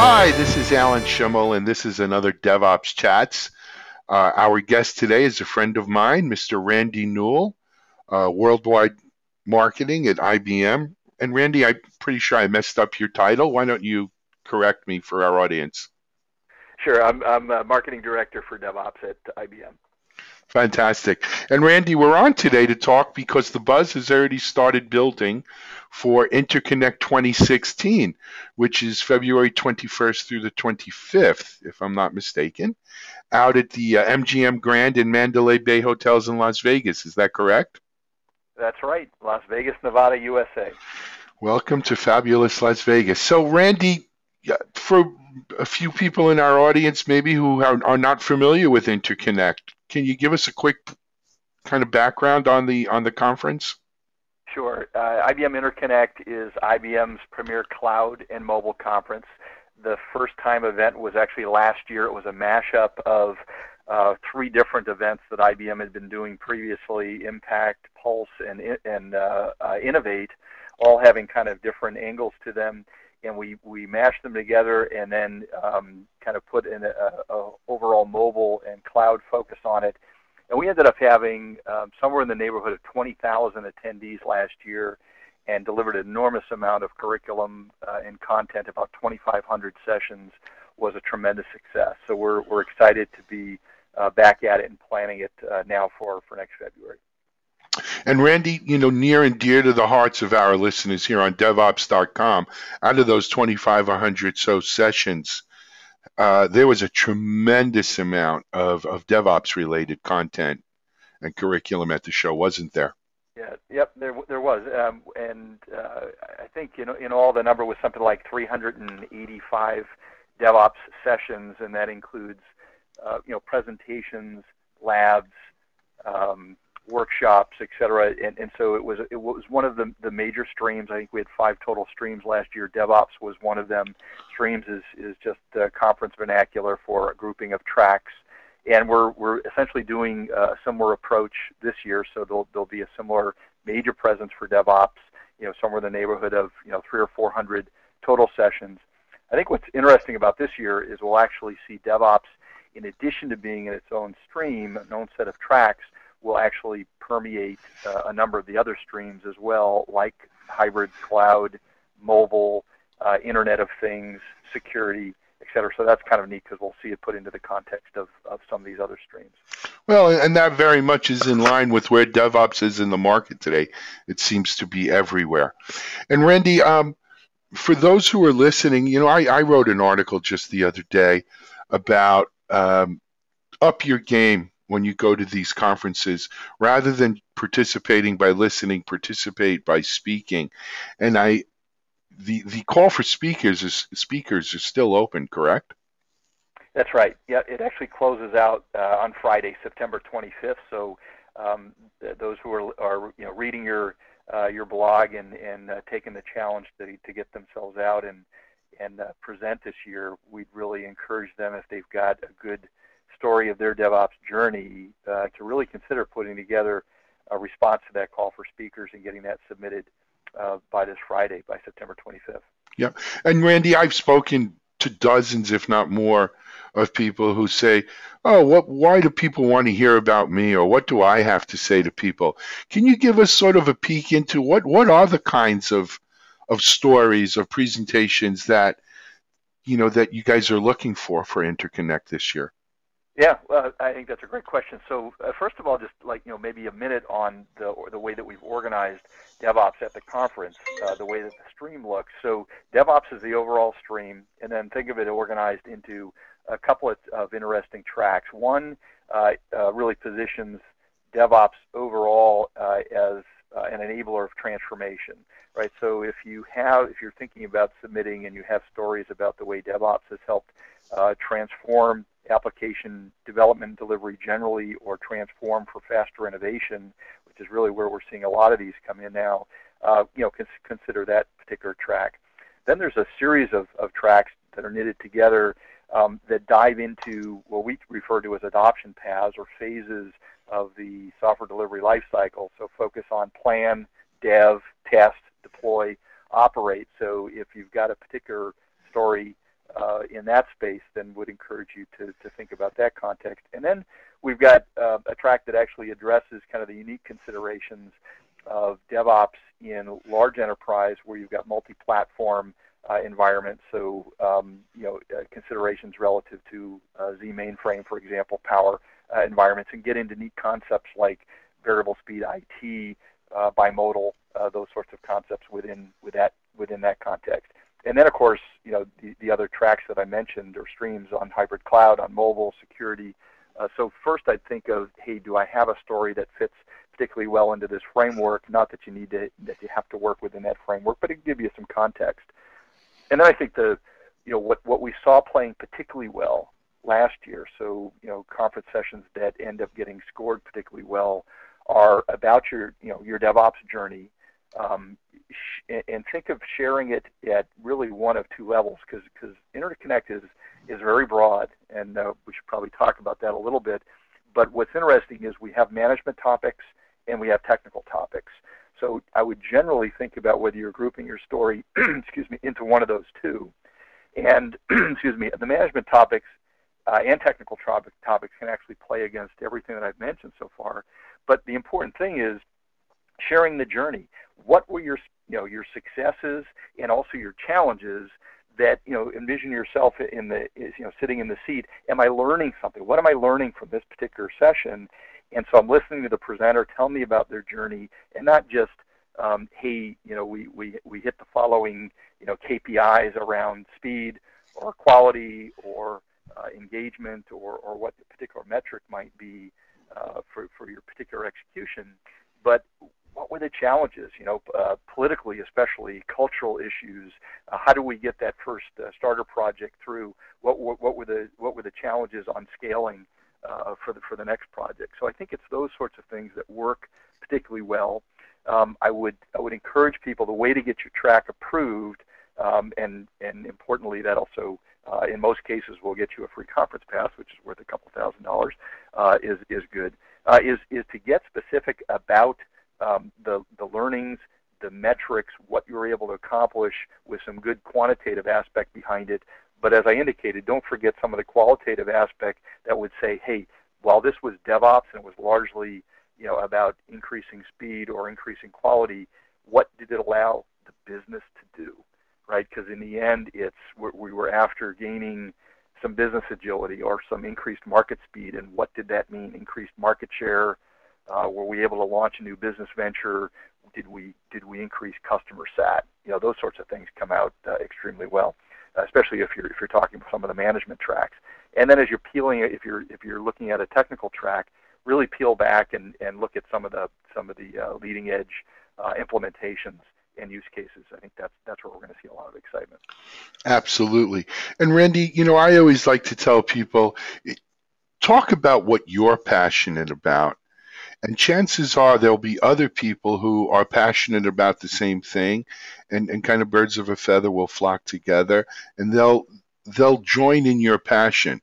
Hi, this is Alan Shimel, and this is another DevOps Chats. Uh, our guest today is a friend of mine, Mr. Randy Newell, uh, Worldwide Marketing at IBM. And Randy, I'm pretty sure I messed up your title. Why don't you correct me for our audience? Sure, I'm, I'm a marketing director for DevOps at IBM. Fantastic. And Randy, we're on today to talk because the buzz has already started building for Interconnect 2016, which is February 21st through the 25th, if I'm not mistaken, out at the uh, MGM Grand and Mandalay Bay Hotels in Las Vegas. Is that correct? That's right, Las Vegas, Nevada, USA. Welcome to fabulous Las Vegas. So, Randy, for a few people in our audience maybe who are, are not familiar with Interconnect, can you give us a quick kind of background on the on the conference? Sure. Uh, IBM Interconnect is IBM's premier cloud and mobile conference. The first time event was actually last year. It was a mashup of uh, three different events that IBM had been doing previously: Impact, Pulse, and and uh, uh, Innovate, all having kind of different angles to them. And we we mashed them together and then um, kind of put in a, a overall mobile and cloud focus on it. And we ended up having um, somewhere in the neighborhood of 20,000 attendees last year and delivered an enormous amount of curriculum uh, and content. About 2,500 sessions was a tremendous success. So we're, we're excited to be uh, back at it and planning it uh, now for, for next February. And Randy, you know, near and dear to the hearts of our listeners here on DevOps.com, out of those 2,500 so sessions, uh, there was a tremendous amount of, of DevOps related content and curriculum at the show, wasn't there? Yeah, yep, there there was, um, and uh, I think you know in all the number was something like 385 DevOps sessions, and that includes uh, you know presentations, labs, um, workshops, et cetera. And, and so it was it was one of the, the major streams. I think we had five total streams last year. DevOps was one of them. Streams is, is just a conference vernacular for a grouping of tracks. And we're, we're essentially doing a similar approach this year. So there'll, there'll be a similar major presence for DevOps, you know, somewhere in the neighborhood of, you know, three or 400 total sessions. I think what's interesting about this year is we'll actually see DevOps, in addition to being in its own stream, an own set of tracks, will actually permeate uh, a number of the other streams as well, like hybrid cloud, mobile, uh, Internet of Things, security, et cetera. So that's kind of neat because we'll see it put into the context of, of some of these other streams. Well, and that very much is in line with where DevOps is in the market today. It seems to be everywhere. And Randy, um, for those who are listening, you know, I, I wrote an article just the other day about um, up your game when you go to these conferences rather than participating by listening participate by speaking. And i the the call for speakers is speakers is still open correct? That's right. Yeah it actually closes out uh, on friday september 25th so um, th- those who are, are you know reading your uh, your blog and and uh, taking the challenge to to get themselves out and and uh, present this year, we'd really encourage them if they've got a good story of their DevOps journey uh, to really consider putting together a response to that call for speakers and getting that submitted uh, by this Friday, by September 25th. Yeah. And Randy, I've spoken to dozens, if not more, of people who say, "Oh, what? Why do people want to hear about me, or what do I have to say to people?" Can you give us sort of a peek into what what are the kinds of of stories of presentations that you know that you guys are looking for for Interconnect this year? Yeah, well, I think that's a great question. So, uh, first of all, just like you know, maybe a minute on the the way that we've organized DevOps at the conference, uh, the way that the stream looks. So, DevOps is the overall stream, and then think of it organized into a couple of, of interesting tracks. One uh, uh really positions DevOps overall uh, as uh, an enabler of transformation, right? So, if you have, if you're thinking about submitting and you have stories about the way DevOps has helped transform application development delivery generally or transform for faster innovation, which is really where we're seeing a lot of these come in now, uh, you know, cons- consider that particular track. Then there's a series of, of tracks that are knitted together um, that dive into what we refer to as adoption paths or phases of the software delivery lifecycle. So focus on plan, dev, test, deploy, operate. So if you've got a particular story uh, in that space, then would encourage you to, to think about that context. And then we've got uh, a track that actually addresses kind of the unique considerations of DevOps in large enterprise where you've got multi-platform uh, environments. So, um, you know, uh, considerations relative to uh, Z mainframe, for example, power uh, environments, and get into neat concepts like variable speed IT, bimodal, those sorts of concepts within with that within that context. And then, of course, you know, the, the other tracks that I mentioned or streams on hybrid cloud, on mobile, security. Uh, so first, I'd think of, hey, do I have a story that fits particularly well into this framework? Not that you need to that you have to work within that framework, but it give you some context. And then I think the, you know, what what we saw playing particularly well last year. So you know, conference sessions that end up getting scored particularly well are about your you know your DevOps journey, um, sh- and think of sharing it at really one of two levels because because interconnect is is very broad, and uh, we should probably talk about that a little bit. But what's interesting is we have management topics and we have technical topics. So I would generally think about whether you're grouping your story, excuse me, into one of those two. And excuse me, the management topics uh, and technical topic, topics can actually play against everything that I've mentioned so far. But the important thing is sharing the journey. What were your you know your successes and also your challenges that you know envision yourself in the you know sitting in the seat am i learning something what am i learning from this particular session and so I'm listening to the presenter tell me about their journey and not just, um, hey, you know, we, we, we hit the following, you know, KPIs around speed or quality or uh, engagement or, or what the particular metric might be uh, for, for your particular execution. But what were the challenges, you know, uh, politically, especially cultural issues? Uh, how do we get that first uh, starter project through? What, what, what, were the what were the challenges on scaling uh, for the for the next project. So I think it's those sorts of things that work particularly well. Um, I would I would encourage people the way to get your track approved, um, and and importantly that also uh, in most cases will get you a free conference pass, which is worth a couple thousand dollars, uh, is is good. Is is to get specific about um, the the learnings, the metrics, what you were able to accomplish with some good quantitative aspect behind it, but as I indicated, don't forget some of the qualitative aspect that would say, hey, while this was DevOps and it was largely you know, about increasing speed or increasing quality, what did it allow the business to do, right? Because in the end, it's we were after gaining some business agility or some increased market speed, and what did that mean? Increased market share? Uh, were we able to launch a new business venture? Did we did we increase customer sat? You know, those sorts of things come out uh, extremely well especially if you're if you're talking some of the management tracks. And then as you're peeling, if you're if you're looking at a technical track, really peel back and, and look at some of the some of the uh, leading edge uh, implementations and use cases. I think that's that's where we're going to see a lot of excitement. Absolutely. And Randy, you know, I always like to tell people talk about what you're passionate about and chances are there'll be other people who are passionate about the same thing, and, and kind of birds of a feather will flock together, and they'll they'll join in your passion.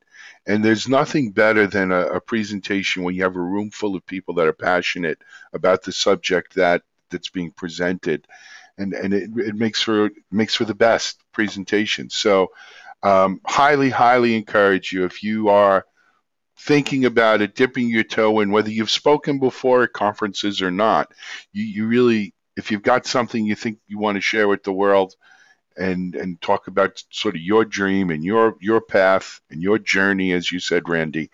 And there's nothing better than a, a presentation when you have a room full of people that are passionate about the subject that that's being presented, and and it, it makes for makes for the best presentation. So, um, highly highly encourage you if you are thinking about it, dipping your toe in, whether you've spoken before at conferences or not. You, you really, if you've got something you think you want to share with the world, and and talk about sort of your dream and your your path and your journey, as you said, Randy.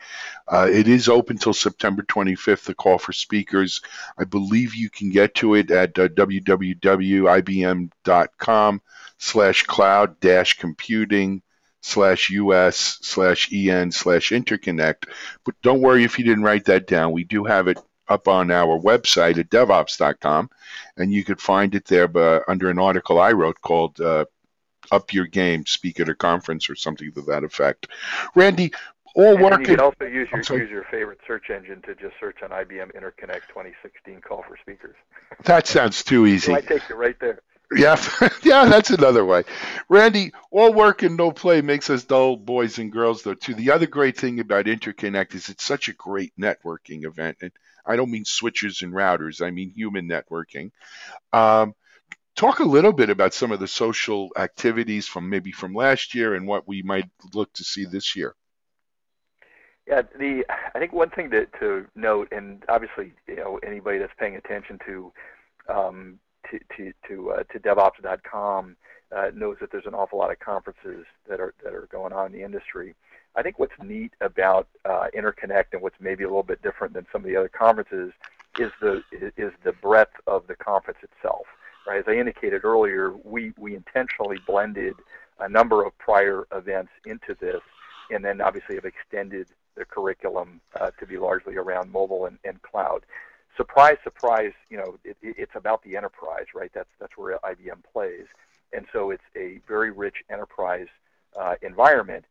Uh, it is open till September 25th. The call for speakers. I believe you can get to it at uh, www.ibm.com/cloud dash computing slash us slash en slash interconnect. But don't worry if you didn't write that down. We do have it up on our website at devops.com, and you could find it there but under an article I wrote called uh, Up Your Game, Speak at a Conference, or something to that effect. Randy, all and working. You can also use your, use your favorite search engine to just search on IBM Interconnect 2016 call for speakers. That sounds too easy. I take you right there. Yeah, yeah, that's another way. Randy, all work and no play makes us dull boys and girls, though. Too. The other great thing about Interconnect is it's such a great networking event, and I don't mean switches and routers. I mean human networking. Um, talk a little bit about some of the social activities from maybe from last year and what we might look to see this year. Yeah, the I think one thing to, to note, and obviously, you know, anybody that's paying attention to um, to to uh, to DevOps.com uh, knows that there's an awful lot of conferences that are that are going on in the industry. I think what's neat about uh, Interconnect and what's maybe a little bit different than some of the other conferences is the is the breadth of the conference itself. Right, as I indicated earlier, we we intentionally blended a number of prior events into this, and then obviously have extended the curriculum uh, to be largely around mobile and, and cloud. Surprise, surprise, you know, it, it's about the enterprise, right? That's that's where IBM plays, and so it's a very rich enterprise uh, environment.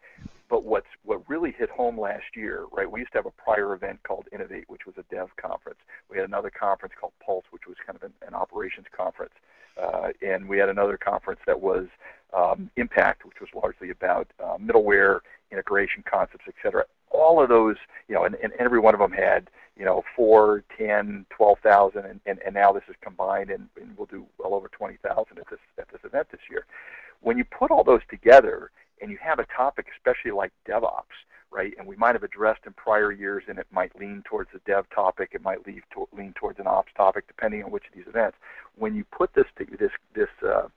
But what's what really hit home last year, right? We used to have a prior event called Innovate, which was a dev conference. We had another conference called Pulse, which was kind of an, an operations conference, uh, and we had another conference that was um, Impact, which was largely about uh, middleware integration concepts, et cetera all of those, you know, and, and every one of them had, you know, four, ten, twelve thousand, and, and, and now this is combined, and, and we'll do well over twenty thousand at this at this event this year. When you put all those together, and you have a topic, especially like DevOps, right? And we might have addressed in prior years, and it might lean towards a dev topic, it might lean, to, lean towards an ops topic, depending on which of these events. When you put this this this uh,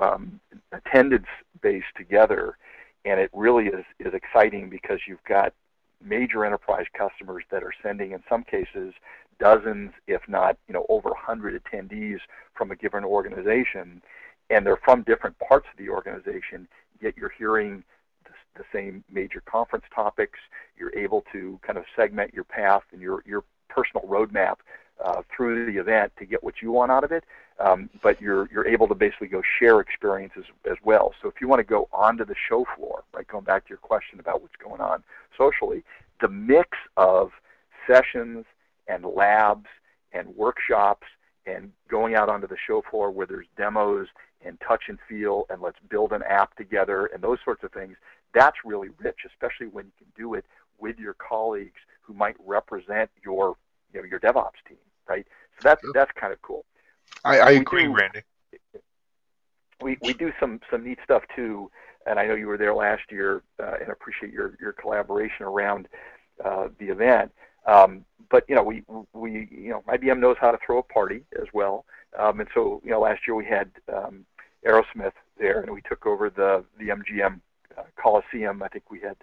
um, attendance base together, and it really is is exciting because you've got major enterprise customers that are sending, in some cases, dozens, if not, you know, over 100 attendees from a given organization, and they're from different parts of the organization. Yet you're hearing the, same major conference topics. You're able to kind of segment your path and your your personal roadmap uh, through the event to get what you want out of it. Um, but you're you're able to basically go share experiences as well. So if you want to go onto the show floor, right, going back to your question about what's going on socially, the mix of sessions and labs and workshops and going out onto the show floor where there's demos and touch and feel and let's build an app together and those sorts of things, that's really rich, especially when you can do it with your colleagues who might represent your you know your DevOps team, right? So that's that's kind of cool. I, I agree, do, Randy. We we do some some neat stuff too, and I know you were there last year, uh, and appreciate your your collaboration around uh, the event. Um, but you know, we we you know IBM knows how to throw a party as well, um, and so you know last year we had um, Aerosmith there, and we took over the the MGM uh, Coliseum. I think we had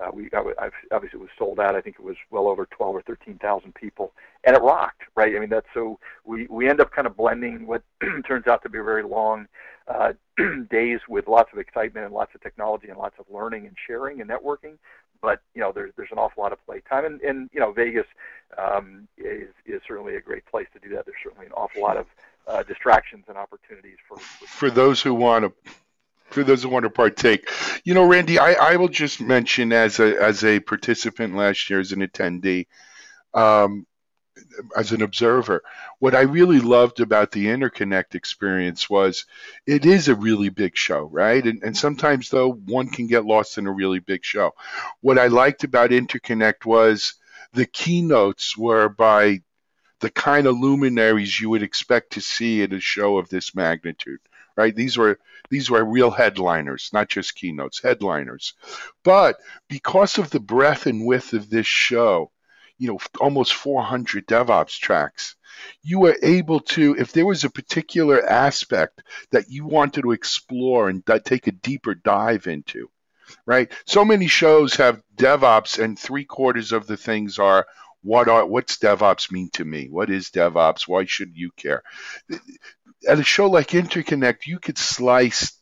uh, we I, obviously it was sold out. I think it was well over 12 or 13,000 people, and it rocked, right? I mean, that's so we we end up kind of blending what turns out to be very long uh, days with lots of excitement and lots of technology and lots of learning and sharing and networking. But you know, there's there's an awful lot of playtime, and and you know, Vegas um, is is certainly a great place to do that. There's certainly an awful lot of uh, distractions and opportunities for for those who want to for those who want to partake. You know, Randy, I, I will just mention as a as a participant last year as an attendee, um, as an observer, what I really loved about the Interconnect experience was it is a really big show, right? And, and sometimes though one can get lost in a really big show. What I liked about Interconnect was the keynotes were by the kind of luminaries you would expect to see at a show of this magnitude right? These were these were real headliners, not just keynotes, headliners. But because of the breadth and width of this show, you know, almost 400 DevOps tracks, you were able to, if there was a particular aspect that you wanted to explore and take a deeper dive into, right? So many shows have DevOps, and three quarters of the things are what are what's DevOps mean to me? What is DevOps? Why should you care? At a show like Interconnect, you could slice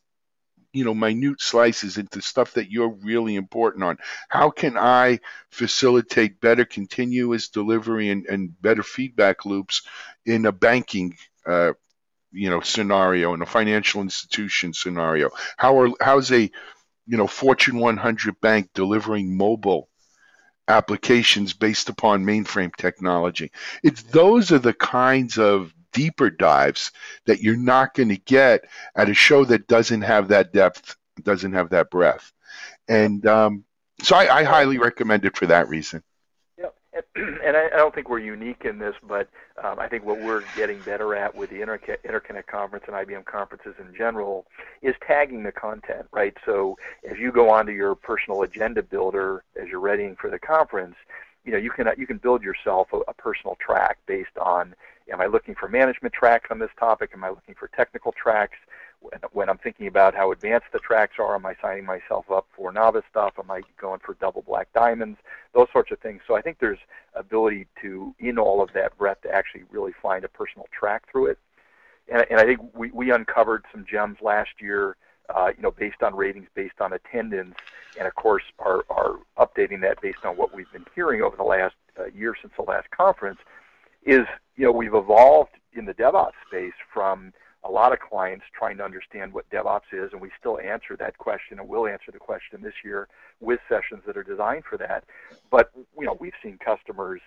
you know minute slices into stuff that you're really important on. How can i facilitate better continuous delivery and, and better feedback loops in a banking uh, you know scenario in a financial institution scenario? How are how's a you know fortune 100 bank delivering mobile applications based upon mainframe technology? It's those are the kinds of deeper dives that you're not going to get at a show that doesn't have that depth, doesn't have that breadth. And um, so I, I, highly recommend it for that reason. Yeah, and, I, don't think we're unique in this, but um, I think what we're getting better at with the Interconnect, Interconnect conference and IBM conferences in general is tagging the content, right? So as you go onto your personal agenda builder as you're readying for the conference, you know you can you can build yourself a, a personal track based on am I looking for management tracks on this topic? Am I looking for technical tracks? when I'm thinking about how advanced the tracks are, am I signing myself up for novice stuff? Am I going for double black diamonds? Those sorts of things. So I think there's ability to, in all of that breadth, to actually really find a personal track through it. And, and I think we, we uncovered some gems last year, uh, you know, based on ratings, based on attendance, and of course are, are updating that based on what we've been hearing over the last uh, year since the last conference. Is you know we've evolved in the DevOps space from a lot of clients trying to understand what DevOps is, and we still answer that question, and we'll answer the question this year with sessions that are designed for that. But you know, we've seen customers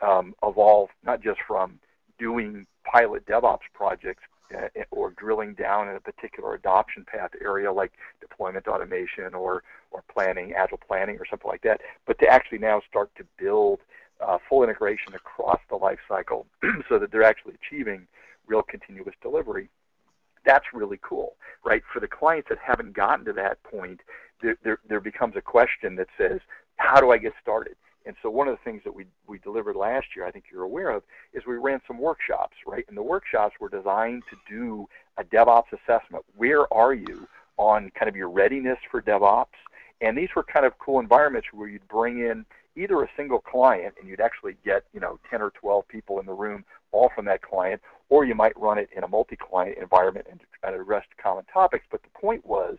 um, evolve not just from doing pilot DevOps projects uh, or drilling down in a particular adoption path area like deployment automation or or planning, agile planning, or something like that, but to actually now start to build uh, full integration across the life cycle so that they're actually achieving real continuous delivery that's really cool, right? For the clients that haven't gotten to that point, there, there, there becomes a question that says, how do I get started? And so one of the things that we, we delivered last year, I think you're aware of, is we ran some workshops, right? And the workshops were designed to do a DevOps assessment. Where are you on kind of your readiness for DevOps? And these were kind of cool environments where you'd bring in either a single client and you'd actually get, you know, 10 or 12 people in the room all from that client, or you might run it in a multi-client environment and, address common topics. But the point was,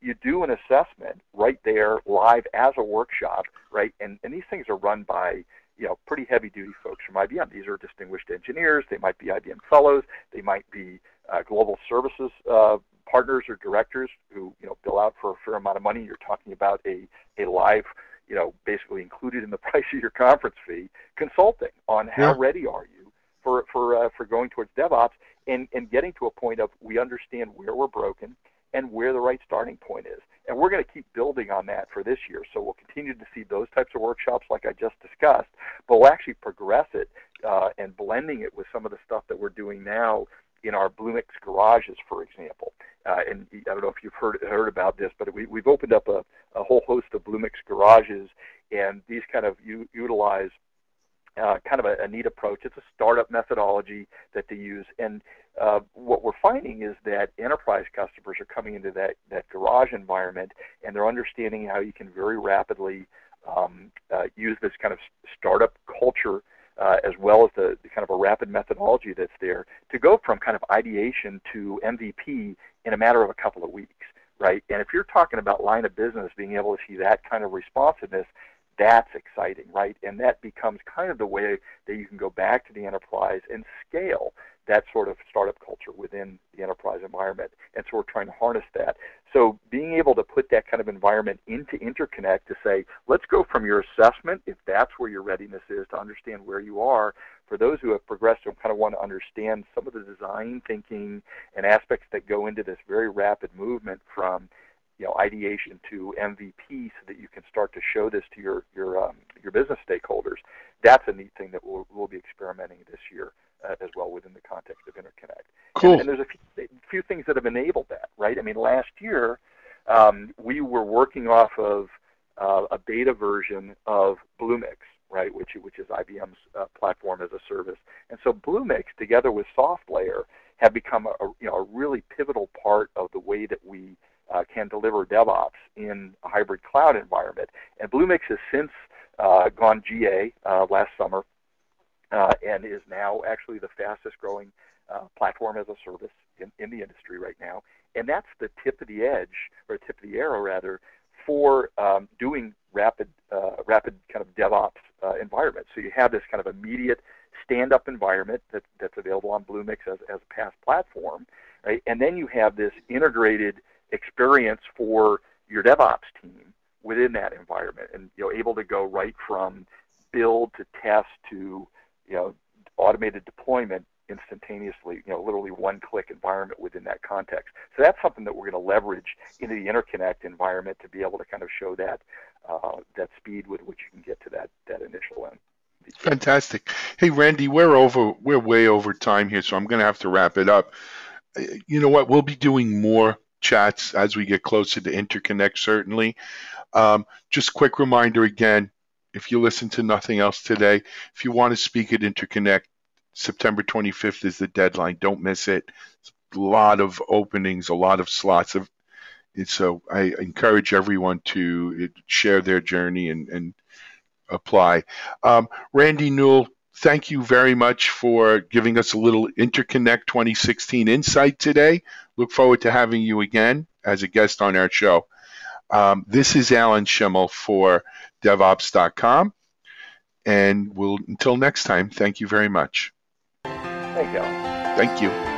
you do an assessment right there live as a workshop, right? And, and these things are run by you know pretty heavy duty folks from IBM. These are distinguished engineers. They might be IBM fellows. They might be uh, global services uh, partners or directors who you know bill out for a fair amount of money. You're talking about a a live you know basically included in the price of your conference fee consulting on how yeah. ready are you for for uh, for going towards DevOps and and getting to a point of we understand where we're broken and where the right starting point is. And we're going to keep building on that for this year. So we'll continue to see those types of workshops like I just discussed, but we'll actually progress it uh, and blending it with some of the stuff that we're doing now in our Bluemix garages, for example. Uh, and I don't know if you've heard heard about this, but we, we've opened up a, a whole host of Bluemix garages, and these kind of u- utilize uh, kind of a, a, neat approach. It's a startup methodology that they use, and uh, what we're finding is that enterprise customers are coming into that that garage environment, and they're understanding how you can very rapidly um, uh, use this kind of startup culture. Uh, as well as the, the, kind of a rapid methodology that's there to go from kind of ideation to MVP in a matter of a couple of weeks, right? And if you're talking about line of business being able to see that kind of responsiveness, that's exciting, right? And that becomes kind of the way that you can go back to the enterprise and scale that sort of startup culture within the enterprise environment. And so we're trying to harness that. So being able to put that kind of environment into Interconnect to say, let's go from your assessment, if that's where your readiness is, to understand where you are. For those who have progressed and kind of want to understand some of the design thinking and aspects that go into this very rapid movement from you know ideation to MVP so that you can start to show this to your your um, your business stakeholders. That's a neat thing that we'll, we'll be experimenting this year uh, as well within the context of Interconnect. Cool. And, and there's a few, few, things that have enabled that, right? I mean, last year um, we were working off of uh, a beta version of Bluemix, right, which which is IBM's uh, platform as a service. And so Bluemix, together with SoftLayer, have become a, a you know a really pivotal part of the way that we uh, can deliver DevOps in a hybrid cloud environment. And Bluemix has since uh, gone GA uh, last summer uh, and is now actually the fastest growing uh, platform as a service in, in the industry right now. And that's the tip of the edge, or tip of the arrow rather, for um, doing rapid, uh, rapid kind of DevOps environments. So you have this kind of immediate stand-up environment that, that's available on Bluemix as, as a PaaS platform, right? And then you have this integrated experience for your DevOps team within that environment, and you know, able to go right from build to test to you know, automated deployment instantaneously, you know, literally one-click environment within that context. So that's something that we're going to leverage into the interconnect environment to be able to kind of show that uh, that speed with which you can get to that that initial end. Fantastic. Hey, Randy, we're over. We're way over time here, so I'm going to have to wrap it up. You know what? We'll be doing more chats as we get closer to interconnect. Certainly. Um, just quick reminder again: if you listen to nothing else today, if you want to speak at Interconnect, September 25th is the deadline. Don't miss it. a lot of openings, a lot of slots of. So I encourage everyone to uh, share their journey and, and apply. Um, Randy Newell, thank you very much for giving us a little Interconnect 2016 insight today. Look forward to having you again as a guest on our show. Um, this is Alan Shimel for DevOps.com. And we'll until next time, thank you very much. Thank you. Thank you.